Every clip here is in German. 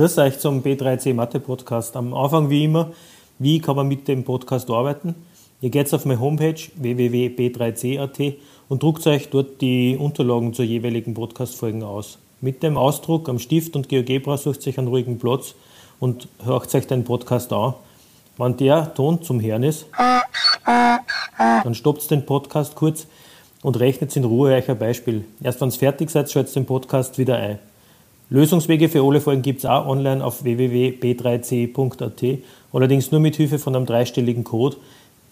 Grüß euch zum B3C Mathe Podcast. Am Anfang wie immer, wie kann man mit dem Podcast arbeiten? Ihr geht auf meine Homepage www.b3c.at und druckt euch dort die Unterlagen zur jeweiligen Podcast-Folgen aus. Mit dem Ausdruck am Stift und GeoGebra sucht euch einen ruhigen Platz und hört euch den Podcast an. Wenn der Ton zum Hören ist, dann stoppt den Podcast kurz und rechnet in Ruhe euch ein Beispiel. Erst wenn es fertig seid, schaltet den Podcast wieder ein. Lösungswege für alle Folgen gibt es auch online auf www.b3c.at, allerdings nur mit Hilfe von einem dreistelligen Code,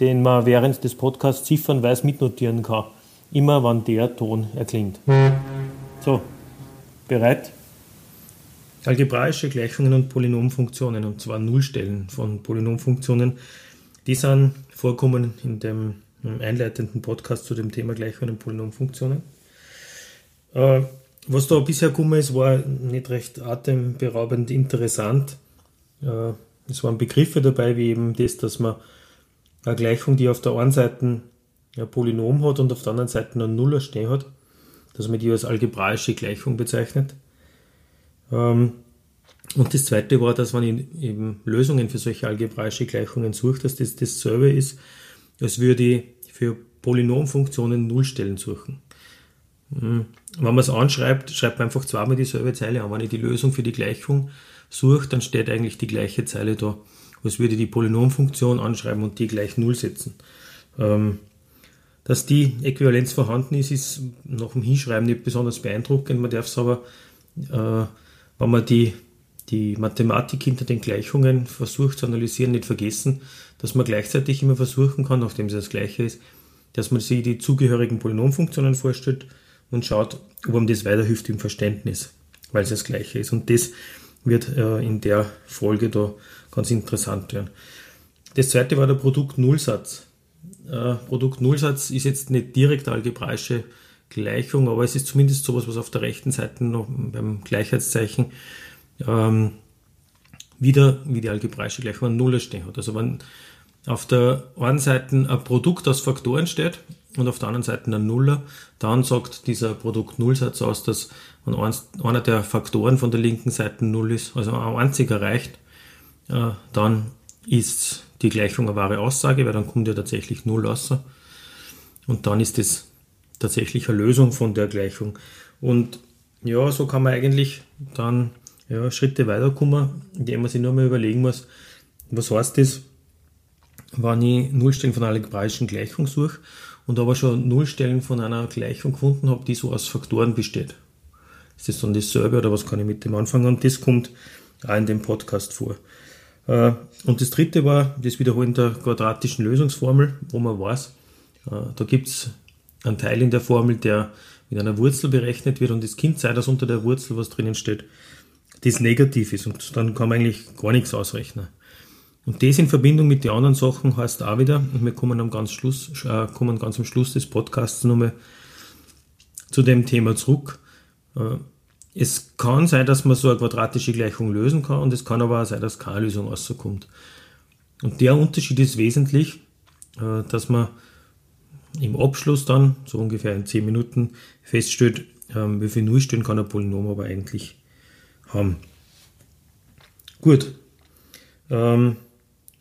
den man während des Podcasts ziffernweise mitnotieren kann, immer wann der Ton erklingt. So, bereit? Algebraische Gleichungen und Polynomfunktionen, und zwar Nullstellen von Polynomfunktionen, die sind vorkommen in dem einleitenden Podcast zu dem Thema Gleichungen und Polynomfunktionen. Äh, was da bisher gekommen ist, war nicht recht atemberaubend interessant. Äh, es waren Begriffe dabei, wie eben das, dass man eine Gleichung, die auf der einen Seite ein Polynom hat und auf der anderen Seite einen Nuller stehen hat, dass man die als algebraische Gleichung bezeichnet. Ähm, und das zweite war, dass man eben Lösungen für solche algebraische Gleichungen sucht, dass das dasselbe ist, als würde ich für Polynomfunktionen Nullstellen suchen. Hm. Wenn man es anschreibt, schreibt man einfach zweimal dieselbe Zeile an. Wenn ich die Lösung für die Gleichung suche, dann steht eigentlich die gleiche Zeile da. Als würde die Polynomfunktion anschreiben und die gleich Null setzen. Ähm, dass die Äquivalenz vorhanden ist, ist nach dem Hinschreiben nicht besonders beeindruckend. Man darf es aber, äh, wenn man die, die Mathematik hinter den Gleichungen versucht zu analysieren, nicht vergessen, dass man gleichzeitig immer versuchen kann, nachdem es das Gleiche ist, dass man sich die zugehörigen Polynomfunktionen vorstellt und schaut, ob ihm das weiterhilft im Verständnis, weil es das Gleiche ist. Und das wird äh, in der Folge da ganz interessant werden. Das zweite war der Produkt-Nullsatz. Äh, Produkt-Nullsatz ist jetzt nicht direkt algebraische Gleichung, aber es ist zumindest sowas, was auf der rechten Seite noch beim Gleichheitszeichen ähm, wieder wie die algebraische Gleichung ein Nuller stehen hat. Also wenn auf der einen Seite ein Produkt aus Faktoren steht und auf der anderen Seite ein Nuller, dann sagt dieser Produkt-Nullsatz aus, dass wenn einer der Faktoren von der linken Seite Null ist, also ein einziger reicht, äh, dann ist die Gleichung eine wahre Aussage, weil dann kommt ja tatsächlich Null raus. Und dann ist das tatsächlich eine Lösung von der Gleichung. Und ja, so kann man eigentlich dann ja, Schritte weiterkommen, indem man sich nur mal überlegen muss, was heißt das, wenn ich Nullstellen von einer algebraischen Gleichung suche und aber schon Nullstellen von einer Gleichung gefunden habe, die so aus Faktoren besteht. Ist das dann dasselbe oder was kann ich mit dem anfangen? Und das kommt auch in dem Podcast vor. Äh, und das dritte war das Wiederholen der quadratischen Lösungsformel, wo man weiß, äh, da gibt es einen Teil in der Formel, der mit einer Wurzel berechnet wird und das Kind sei das unter der Wurzel, was drinnen steht, das negativ ist und dann kann man eigentlich gar nichts ausrechnen. Und das in Verbindung mit den anderen Sachen heißt auch wieder, und wir kommen, am ganz, Schluss, äh, kommen ganz am Schluss des Podcasts nochmal zu dem Thema zurück. Äh, es kann sein, dass man so eine quadratische Gleichung lösen kann und es kann aber auch sein, dass keine Lösung rauskommt. Und der Unterschied ist wesentlich, äh, dass man im Abschluss dann, so ungefähr in 10 Minuten, feststellt, ähm, wie viele Nullstellen kann ein Polynom aber eigentlich haben. Gut. Ähm,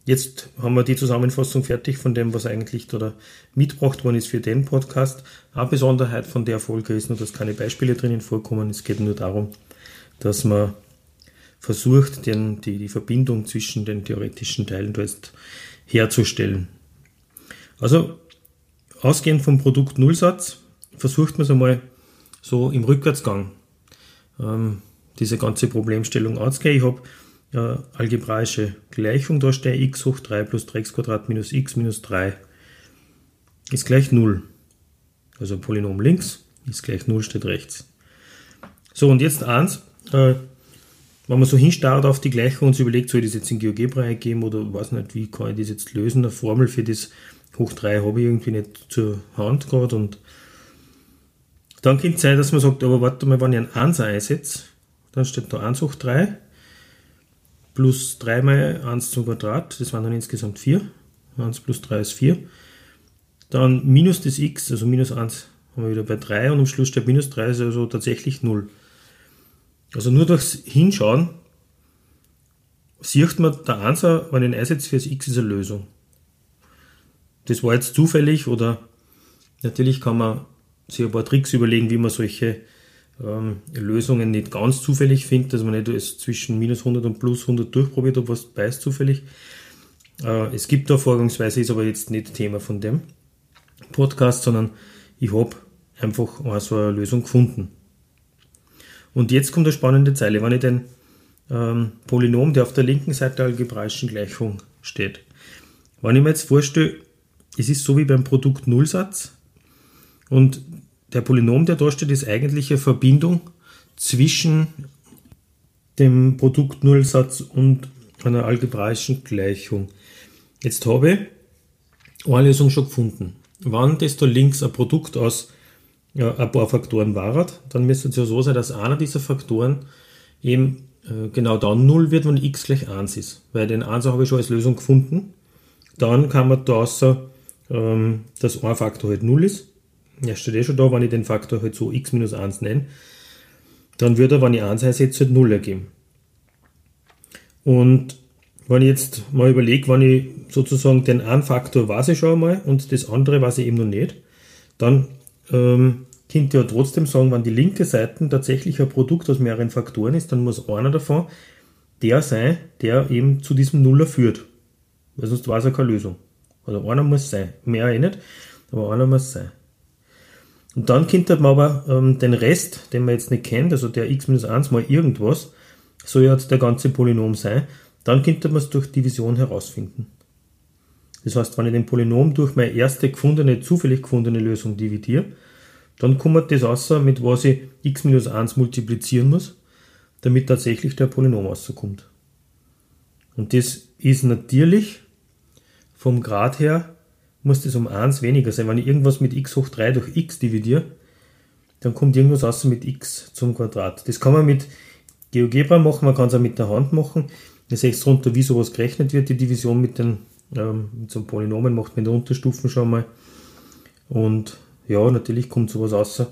Jetzt haben wir die Zusammenfassung fertig von dem, was eigentlich da mitgebracht worden ist für den Podcast. Eine Besonderheit von der Folge ist nur, dass keine Beispiele drinnen vorkommen. Es geht nur darum, dass man versucht, den, die, die Verbindung zwischen den theoretischen Teilen da herzustellen. Also, ausgehend vom Produkt Nullsatz, versucht man es einmal so im Rückwärtsgang, ähm, diese ganze Problemstellung anzugehen. Ich habe äh, algebraische Gleichung da stehe, x hoch 3 plus 3x Quadrat minus x minus 3 ist gleich 0. Also Polynom links ist gleich 0 steht rechts. So, und jetzt eins, äh, wenn man so hinstarrt auf die Gleichung und sich überlegt, soll ich das jetzt in GeoGebra eingeben oder weiß nicht, wie kann ich das jetzt lösen, eine Formel für das hoch 3 habe ich irgendwie nicht zur Hand gerade und dann könnte es sein, dass man sagt, aber warte mal, wenn ich ein 1 einsetze, dann steht da 1 hoch 3 plus 3 mal 1 zum Quadrat, das waren dann insgesamt 4. 1 plus 3 ist 4. Dann minus das x, also minus 1 haben wir wieder bei 3 und am Schluss steht minus 3, ist also tatsächlich 0. Also nur durchs Hinschauen sieht man, der Answer, wenn ich ihn einsetze für das x, ist eine Lösung. Das war jetzt zufällig oder natürlich kann man sich ein paar Tricks überlegen, wie man solche ähm, Lösungen nicht ganz zufällig findet, dass man nicht es zwischen minus 100 und plus 100 durchprobiert, ob was beißt zufällig. Äh, es gibt da Vorgangsweise, ist aber jetzt nicht Thema von dem Podcast, sondern ich habe einfach auch so eine Lösung gefunden. Und jetzt kommt eine spannende Zeile. Wenn ich den ähm, Polynom, der auf der linken Seite der algebraischen Gleichung steht, wenn ich mir jetzt vorstelle, es ist so wie beim Produkt-Nullsatz und der Polynom, der da steht, ist eigentlich eine Verbindung zwischen dem Produkt-Nullsatz und einer algebraischen Gleichung. Jetzt habe ich eine Lösung schon gefunden. Wenn das da links ein Produkt aus ja, ein paar Faktoren war, dann müsste es ja so sein, dass einer dieser Faktoren eben äh, genau dann 0 wird, wenn x gleich 1 ist. Weil den 1 habe ich schon als Lösung gefunden. Dann kann man da außer, ähm, dass ein Faktor halt 0 ist. Ja, steht eh schon da, wenn ich den Faktor halt so x minus 1 nenne. Dann würde er, wenn ich 1 einsetze, halt 0 ergeben. Und wenn ich jetzt mal überlege, wenn ich sozusagen den einen Faktor weiß ich schon einmal und das andere weiß ich eben noch nicht, dann ähm, könnt ihr ja trotzdem sagen, wenn die linke Seite tatsächlich ein Produkt aus mehreren Faktoren ist, dann muss einer davon der sein, der eben zu diesem Nuller führt. Weil sonst war es ja keine Lösung. Also einer muss sein. Mehr eh nicht, aber einer muss sein. Und dann könnte man aber ähm, den Rest, den man jetzt nicht kennt, also der x minus 1 mal irgendwas, soll ja der ganze Polynom sein, dann könnte man es durch Division herausfinden. Das heißt, wenn ich den Polynom durch meine erste gefundene, zufällig gefundene Lösung dividiere, dann kommt das raus, mit was ich x minus 1 multiplizieren muss, damit tatsächlich der Polynom rauskommt. Und das ist natürlich vom Grad her, muss das um 1 weniger sein. Wenn ich irgendwas mit x hoch 3 durch x dividiere, dann kommt irgendwas raus mit x zum Quadrat. Das kann man mit GeoGebra machen, man kann es auch mit der Hand machen. Ihr seht drunter, wie sowas gerechnet wird, die Division mit den ähm, mit so Polynomen macht man in der Unterstufen schon mal. Und ja, natürlich kommt sowas außer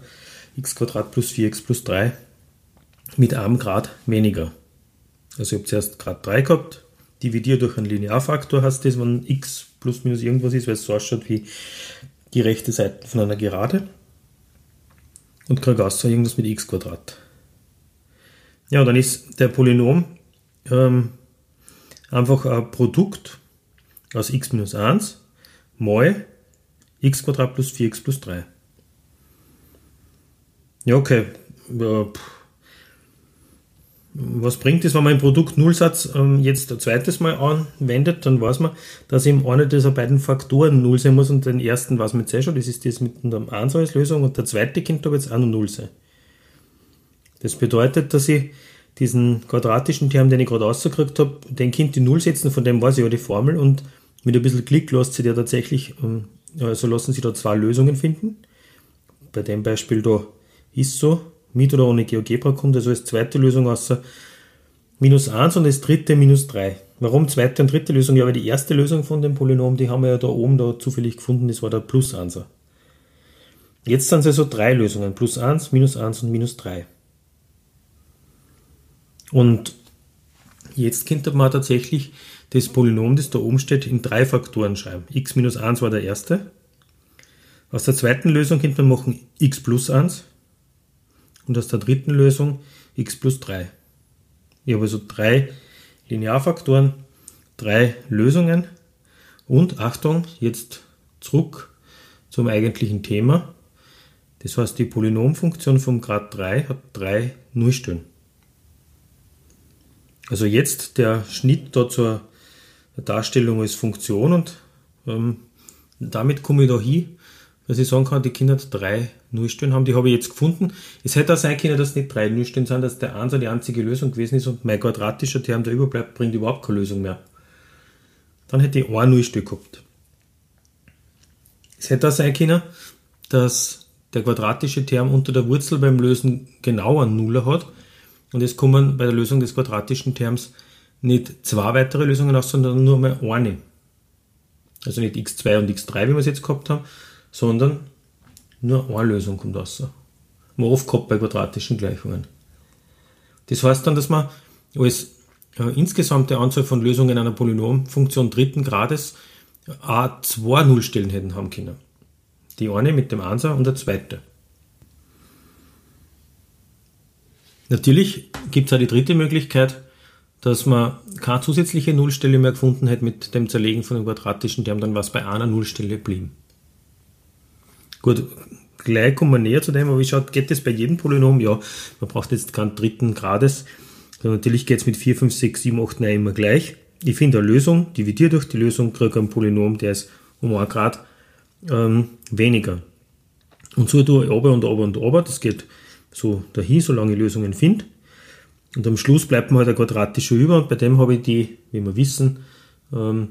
x plus 4x plus 3 mit einem Grad weniger. Also ich habe zuerst Grad 3 gehabt, dividiere durch einen Linearfaktor, heißt das, wenn x plus minus irgendwas ist, weil es so ausschaut wie die rechte Seite von einer Gerade. Und außer irgendwas mit x Quadrat. Ja, dann ist der Polynom ähm, einfach ein Produkt aus x minus 1 mal x plus 4x plus 3. Ja, okay. Was bringt es, wenn man ein Produkt Nullsatz ähm, jetzt ein zweites Mal anwendet? Dann weiß man, dass eben einer dieser beiden Faktoren Null sein muss und den ersten man jetzt eh schon, das ist das mit einer 1 als Lösung und der zweite könnte aber jetzt auch noch Null sein. Das bedeutet, dass ich diesen quadratischen Term, den ich gerade rausgekriegt habe, den könnte ich Null setzen, von dem weiß ich ja die Formel und mit ein bisschen Klick lässt sich der tatsächlich, ähm, also lassen sich da zwei Lösungen finden. Bei dem Beispiel da ist so, mit oder ohne GeoGebra kommt also als zweite Lösung außer minus 1 und als dritte minus 3. Warum zweite und dritte Lösung? Ja, weil die erste Lösung von dem Polynom, die haben wir ja da oben da zufällig gefunden, das war der plus 1 Jetzt sind es also drei Lösungen, plus 1, minus 1 und minus 3. Und jetzt könnte man tatsächlich das Polynom, das da oben steht, in drei Faktoren schreiben. x minus 1 war der erste. Aus der zweiten Lösung könnte man machen x plus 1 und aus der dritten Lösung x plus 3. Ich habe also drei Linearfaktoren, drei Lösungen und Achtung, jetzt zurück zum eigentlichen Thema. Das heißt, die Polynomfunktion vom Grad 3 hat drei Nullstellen. Also jetzt der Schnitt da zur Darstellung als Funktion und ähm, damit komme ich da hin, dass ich sagen kann, die Kinder drei Nullstellen haben, die habe ich jetzt gefunden. Es hätte auch sein können, dass nicht drei Nullstellen sind, dass der Ansatz die einzige Lösung gewesen ist und mein quadratischer Term, der überbleibt, bringt überhaupt keine Lösung mehr. Dann hätte ich ein Nullstück gehabt. Es hätte auch sein können, dass der quadratische Term unter der Wurzel beim Lösen genau einen Nuller hat und es kommen bei der Lösung des quadratischen Terms nicht zwei weitere Lösungen aus, sondern nur mal eine. Also nicht x2 und x3, wie wir es jetzt gehabt haben, sondern nur eine Lösung kommt raus. Man oft gehabt bei quadratischen Gleichungen. Das heißt dann, dass man als äh, insgesamte Anzahl von Lösungen einer Polynomfunktion dritten Grades a zwei Nullstellen hätten haben können. Die eine mit dem Ansatz und der zweite. Natürlich gibt es auch die dritte Möglichkeit, dass man keine zusätzliche Nullstelle mehr gefunden hätte mit dem Zerlegen von dem quadratischen Term, dann was bei einer Nullstelle blieben. Gut, gleich kommen wir näher zu dem, aber wie schaut, geht das bei jedem Polynom? Ja, man braucht jetzt keinen dritten Grades. Natürlich geht es mit 4, 5, 6, 7, 8, 9 immer gleich. Ich finde eine Lösung, dividiere durch die Lösung, kriege ein Polynom, der ist um 1 Grad ähm, weniger. Und so tue ich ober und ober und ober, das geht so dahin, solange ich Lösungen finde. Und am Schluss bleibt mir halt ein quadratischer über und bei dem habe ich die, wie wir wissen, ähm,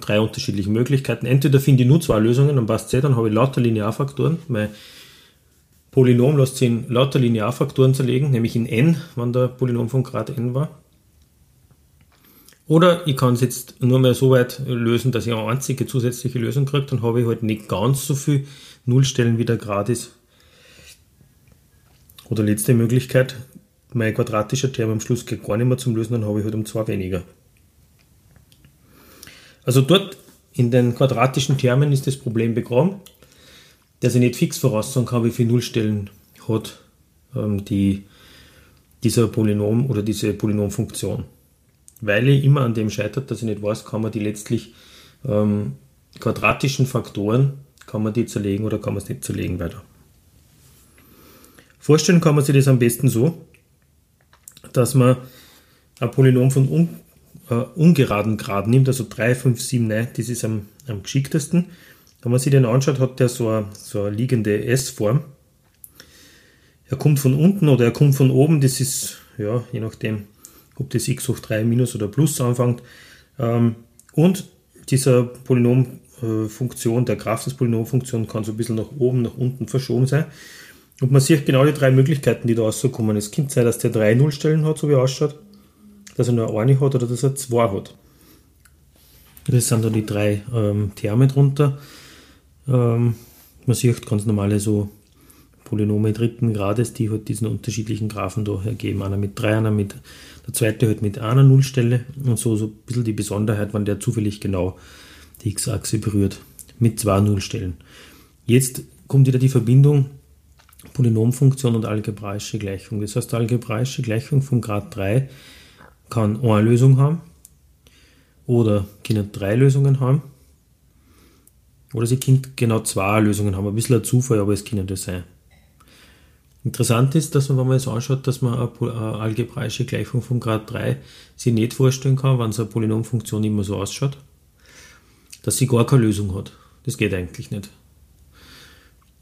drei unterschiedliche Möglichkeiten. Entweder finde ich nur zwei Lösungen, dann passt es eh, dann habe ich lauter Linearfaktoren. Mein Polynom lässt sich in lauter Linearfaktoren zerlegen, nämlich in n, wenn der Polynom von Grad n war. Oder ich kann es jetzt nur mehr so weit lösen, dass ich eine einzige zusätzliche Lösung kriege, dann habe ich halt nicht ganz so viel Nullstellen wie der Grad ist. Oder letzte Möglichkeit, mein quadratischer Term am Schluss geht gar nicht mehr zum Lösen, dann habe ich halt um zwei weniger. Also dort in den quadratischen Termen ist das Problem begraben, dass ich nicht fix voraussagen kann, wie viele Nullstellen hat ähm, die, dieser Polynom oder diese Polynomfunktion. Weil ich immer an dem scheitert, dass ich nicht weiß, kann man die letztlich ähm, quadratischen Faktoren, kann man die zerlegen oder kann man es nicht zerlegen weiter. Vorstellen kann man sich das am besten so, dass man ein Polynom von un, äh, ungeraden Grad nimmt, also 3, 5, 7, 9, das ist am, am geschicktesten. Wenn man sich den anschaut, hat der so eine, so eine liegende S-Form. Er kommt von unten oder er kommt von oben, das ist, ja, je nachdem, ob das x hoch 3 minus oder plus anfängt. Ähm, und dieser Polynomfunktion, der Graph des Polynomfunktion kann so ein bisschen nach oben, nach unten verschoben sein. Und man sieht genau die drei Möglichkeiten, die da rauskommen. Es könnte sein, dass der drei Nullstellen hat, so wie er ausschaut, dass er nur eine hat oder dass er zwei hat. Das sind dann die drei ähm, Terme drunter. Ähm, man sieht ganz normale so Polynome dritten Grades, die halt diesen unterschiedlichen Graphen da ergeben. Einer mit drei, einer mit, der zweite halt mit einer Nullstelle und so, so ein bisschen die Besonderheit, wenn der zufällig genau die x-Achse berührt, mit zwei Nullstellen. Jetzt kommt wieder die Verbindung Polynomfunktion und algebraische Gleichung. Das heißt, die algebraische Gleichung von Grad 3 kann eine Lösung haben oder kann drei Lösungen haben oder sie kann genau zwei Lösungen haben. Ein bisschen ein Zufall, aber es kann das sein. Interessant ist, dass man, wenn man es anschaut, dass man eine algebraische Gleichung von Grad 3 sich nicht vorstellen kann, wenn so eine Polynomfunktion immer so ausschaut, dass sie gar keine Lösung hat. Das geht eigentlich nicht.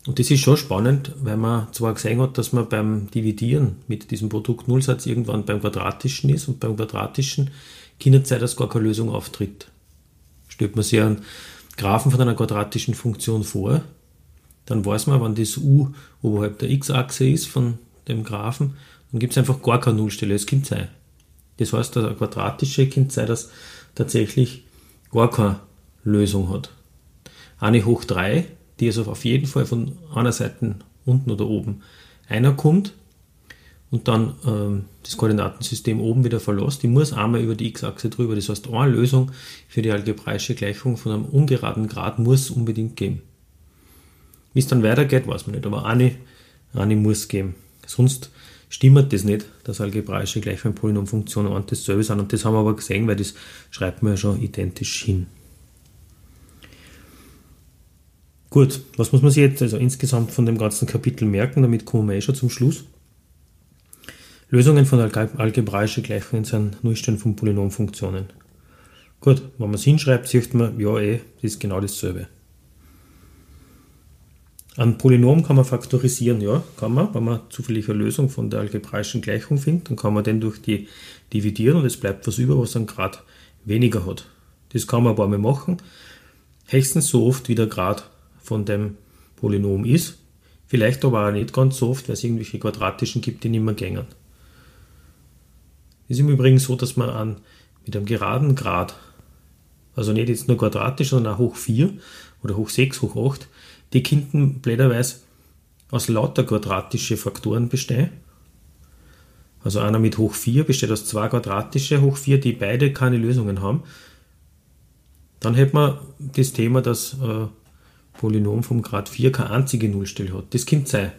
Und das ist schon spannend, weil man zwar gesehen hat, dass man beim Dividieren mit diesem Produkt-Nullsatz irgendwann beim Quadratischen ist und beim Quadratischen keine Zeit, dass gar keine Lösung auftritt. Stellt man sich einen Graphen von einer quadratischen Funktion vor, dann weiß man, wenn das u oberhalb der x-Achse ist von dem Graphen, dann gibt es einfach gar keine Nullstelle, es kann sein. Das heißt, der quadratische kann sein, dass tatsächlich gar keine Lösung hat. Eine hoch 3 die also auf jeden Fall von einer Seite unten oder oben einer kommt und dann ähm, das Koordinatensystem oben wieder verlässt. Die muss einmal über die x-Achse drüber. Das heißt, eine Lösung für die algebraische Gleichung von einem ungeraden Grad muss unbedingt geben. Wie es dann weitergeht, weiß man nicht, aber eine, eine muss geben. Sonst stimmt das nicht, dass algebraische Gleichungen Polynomfunktionen und dasselbe sind. Und das haben wir aber gesehen, weil das schreibt man ja schon identisch hin. Gut, was muss man sich jetzt also insgesamt von dem ganzen Kapitel merken? Damit kommen wir eh schon zum Schluss. Lösungen von algebraischen Gleichungen sind Nullstellen von Polynomfunktionen. Gut, wenn man es hinschreibt, sieht man, ja eh, das ist genau dasselbe. Ein Polynom kann man faktorisieren, ja, kann man, wenn man zufällig eine Lösung von der algebraischen Gleichung findet, dann kann man den durch die dividieren und es bleibt was über, was einen Grad weniger hat. Das kann man ein paar Mal machen, höchstens so oft wie der Grad von dem Polynom ist. Vielleicht aber auch nicht ganz so oft, weil es irgendwelche quadratischen gibt, die nicht mehr gängen. Ist im Übrigen so, dass man an, mit einem geraden Grad, also nicht jetzt nur quadratisch, sondern auch hoch 4 oder hoch 6, hoch 8, die könnten blöderweise aus lauter quadratische Faktoren bestehen. Also einer mit hoch 4 besteht aus zwei quadratische hoch 4, die beide keine Lösungen haben. Dann hätten wir das Thema, dass äh, Polynom vom Grad 4 keine einzige Nullstelle hat. Das könnte sein.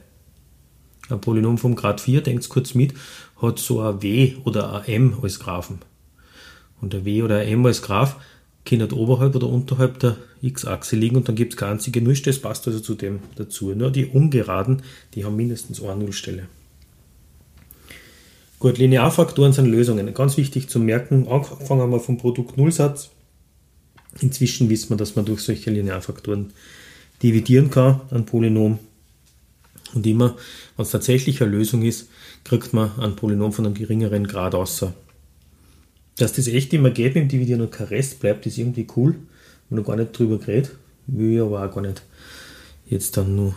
Ein Polynom vom Grad 4, denkt kurz mit, hat so ein W oder ein M als Graphen. Und ein W oder ein M als Graph kann nicht oberhalb oder unterhalb der x-Achse liegen und dann gibt es keine einzige Nullstelle, das passt also zu dem dazu. Nur die ungeraden, die haben mindestens eine Nullstelle. Gut, Linearfaktoren sind Lösungen. Ganz wichtig zu merken, angefangen haben wir vom Produkt Nullsatz. Inzwischen wissen wir, dass man durch solche Linearfaktoren dividieren kann, ein Polynom. Und immer, wenn es tatsächlich eine Lösung ist, kriegt man ein Polynom von einem geringeren Grad außer. Dass das echt immer geht mit dem Dividieren und kein Rest bleibt, ist irgendwie cool. Und noch gar nicht drüber geredet, will ich aber auch gar nicht jetzt dann nur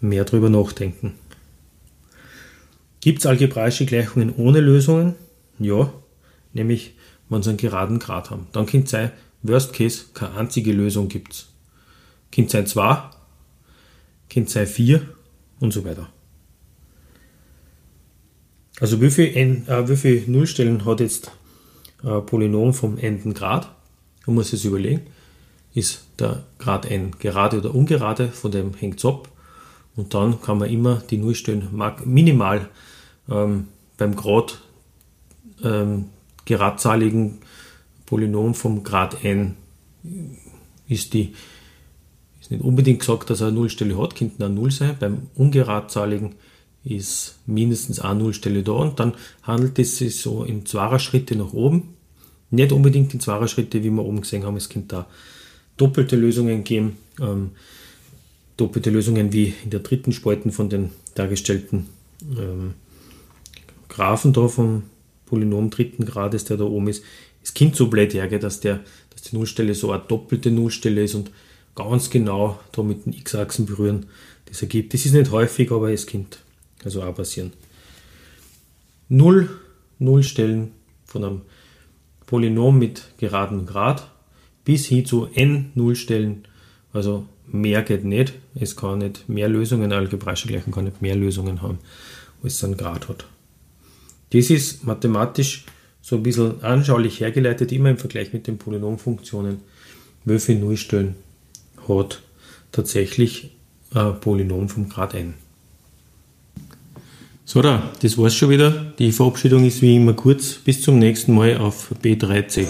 mehr drüber nachdenken. Gibt es algebraische Gleichungen ohne Lösungen? Ja, nämlich wenn sie einen geraden Grad haben. Dann könnte es sein, Worst Case, keine einzige Lösung gibt Könnte sein 2, könnte sein 4 und so weiter. Also wie viele, äh, wie viele Nullstellen hat jetzt äh, Polynom vom enden Grad? Man muss es überlegen. Ist der Grad n gerade oder ungerade, von dem hängt es ab. Und dann kann man immer die Nullstellen minimal ähm, beim Grad ähm, geradzahligen Polynom vom Grad n ist die nicht unbedingt gesagt, dass er eine Nullstelle hat, könnte eine Null sein. Beim ungeradzahligen ist mindestens eine Nullstelle da und dann handelt es sich so in zweier Schritte nach oben. Nicht unbedingt in zweier Schritte, wie wir oben gesehen haben. Es könnte da doppelte Lösungen geben. Ähm, doppelte Lösungen wie in der dritten Spalten von den dargestellten ähm, Graphen da vom Polynom dritten Grades, der da oben ist, es kommt so blöd hergehen, dass, der, dass die Nullstelle so eine doppelte Nullstelle ist und ganz genau da mit den x-Achsen berühren, das ergibt. Das ist nicht häufig, aber es könnte also auch passieren. Null Nullstellen von einem Polynom mit geradem Grad bis hin zu n Nullstellen, also mehr geht nicht. Es kann nicht mehr Lösungen, algebraische Gleichung kann nicht mehr Lösungen haben, als es einen Grad hat. Das ist mathematisch so ein bisschen anschaulich hergeleitet, immer im Vergleich mit den Polynomfunktionen. Wie viele Nullstellen hat tatsächlich ein Polynom vom Grad n? So, da, das war's schon wieder. Die Verabschiedung ist wie immer kurz. Bis zum nächsten Mal auf B3C.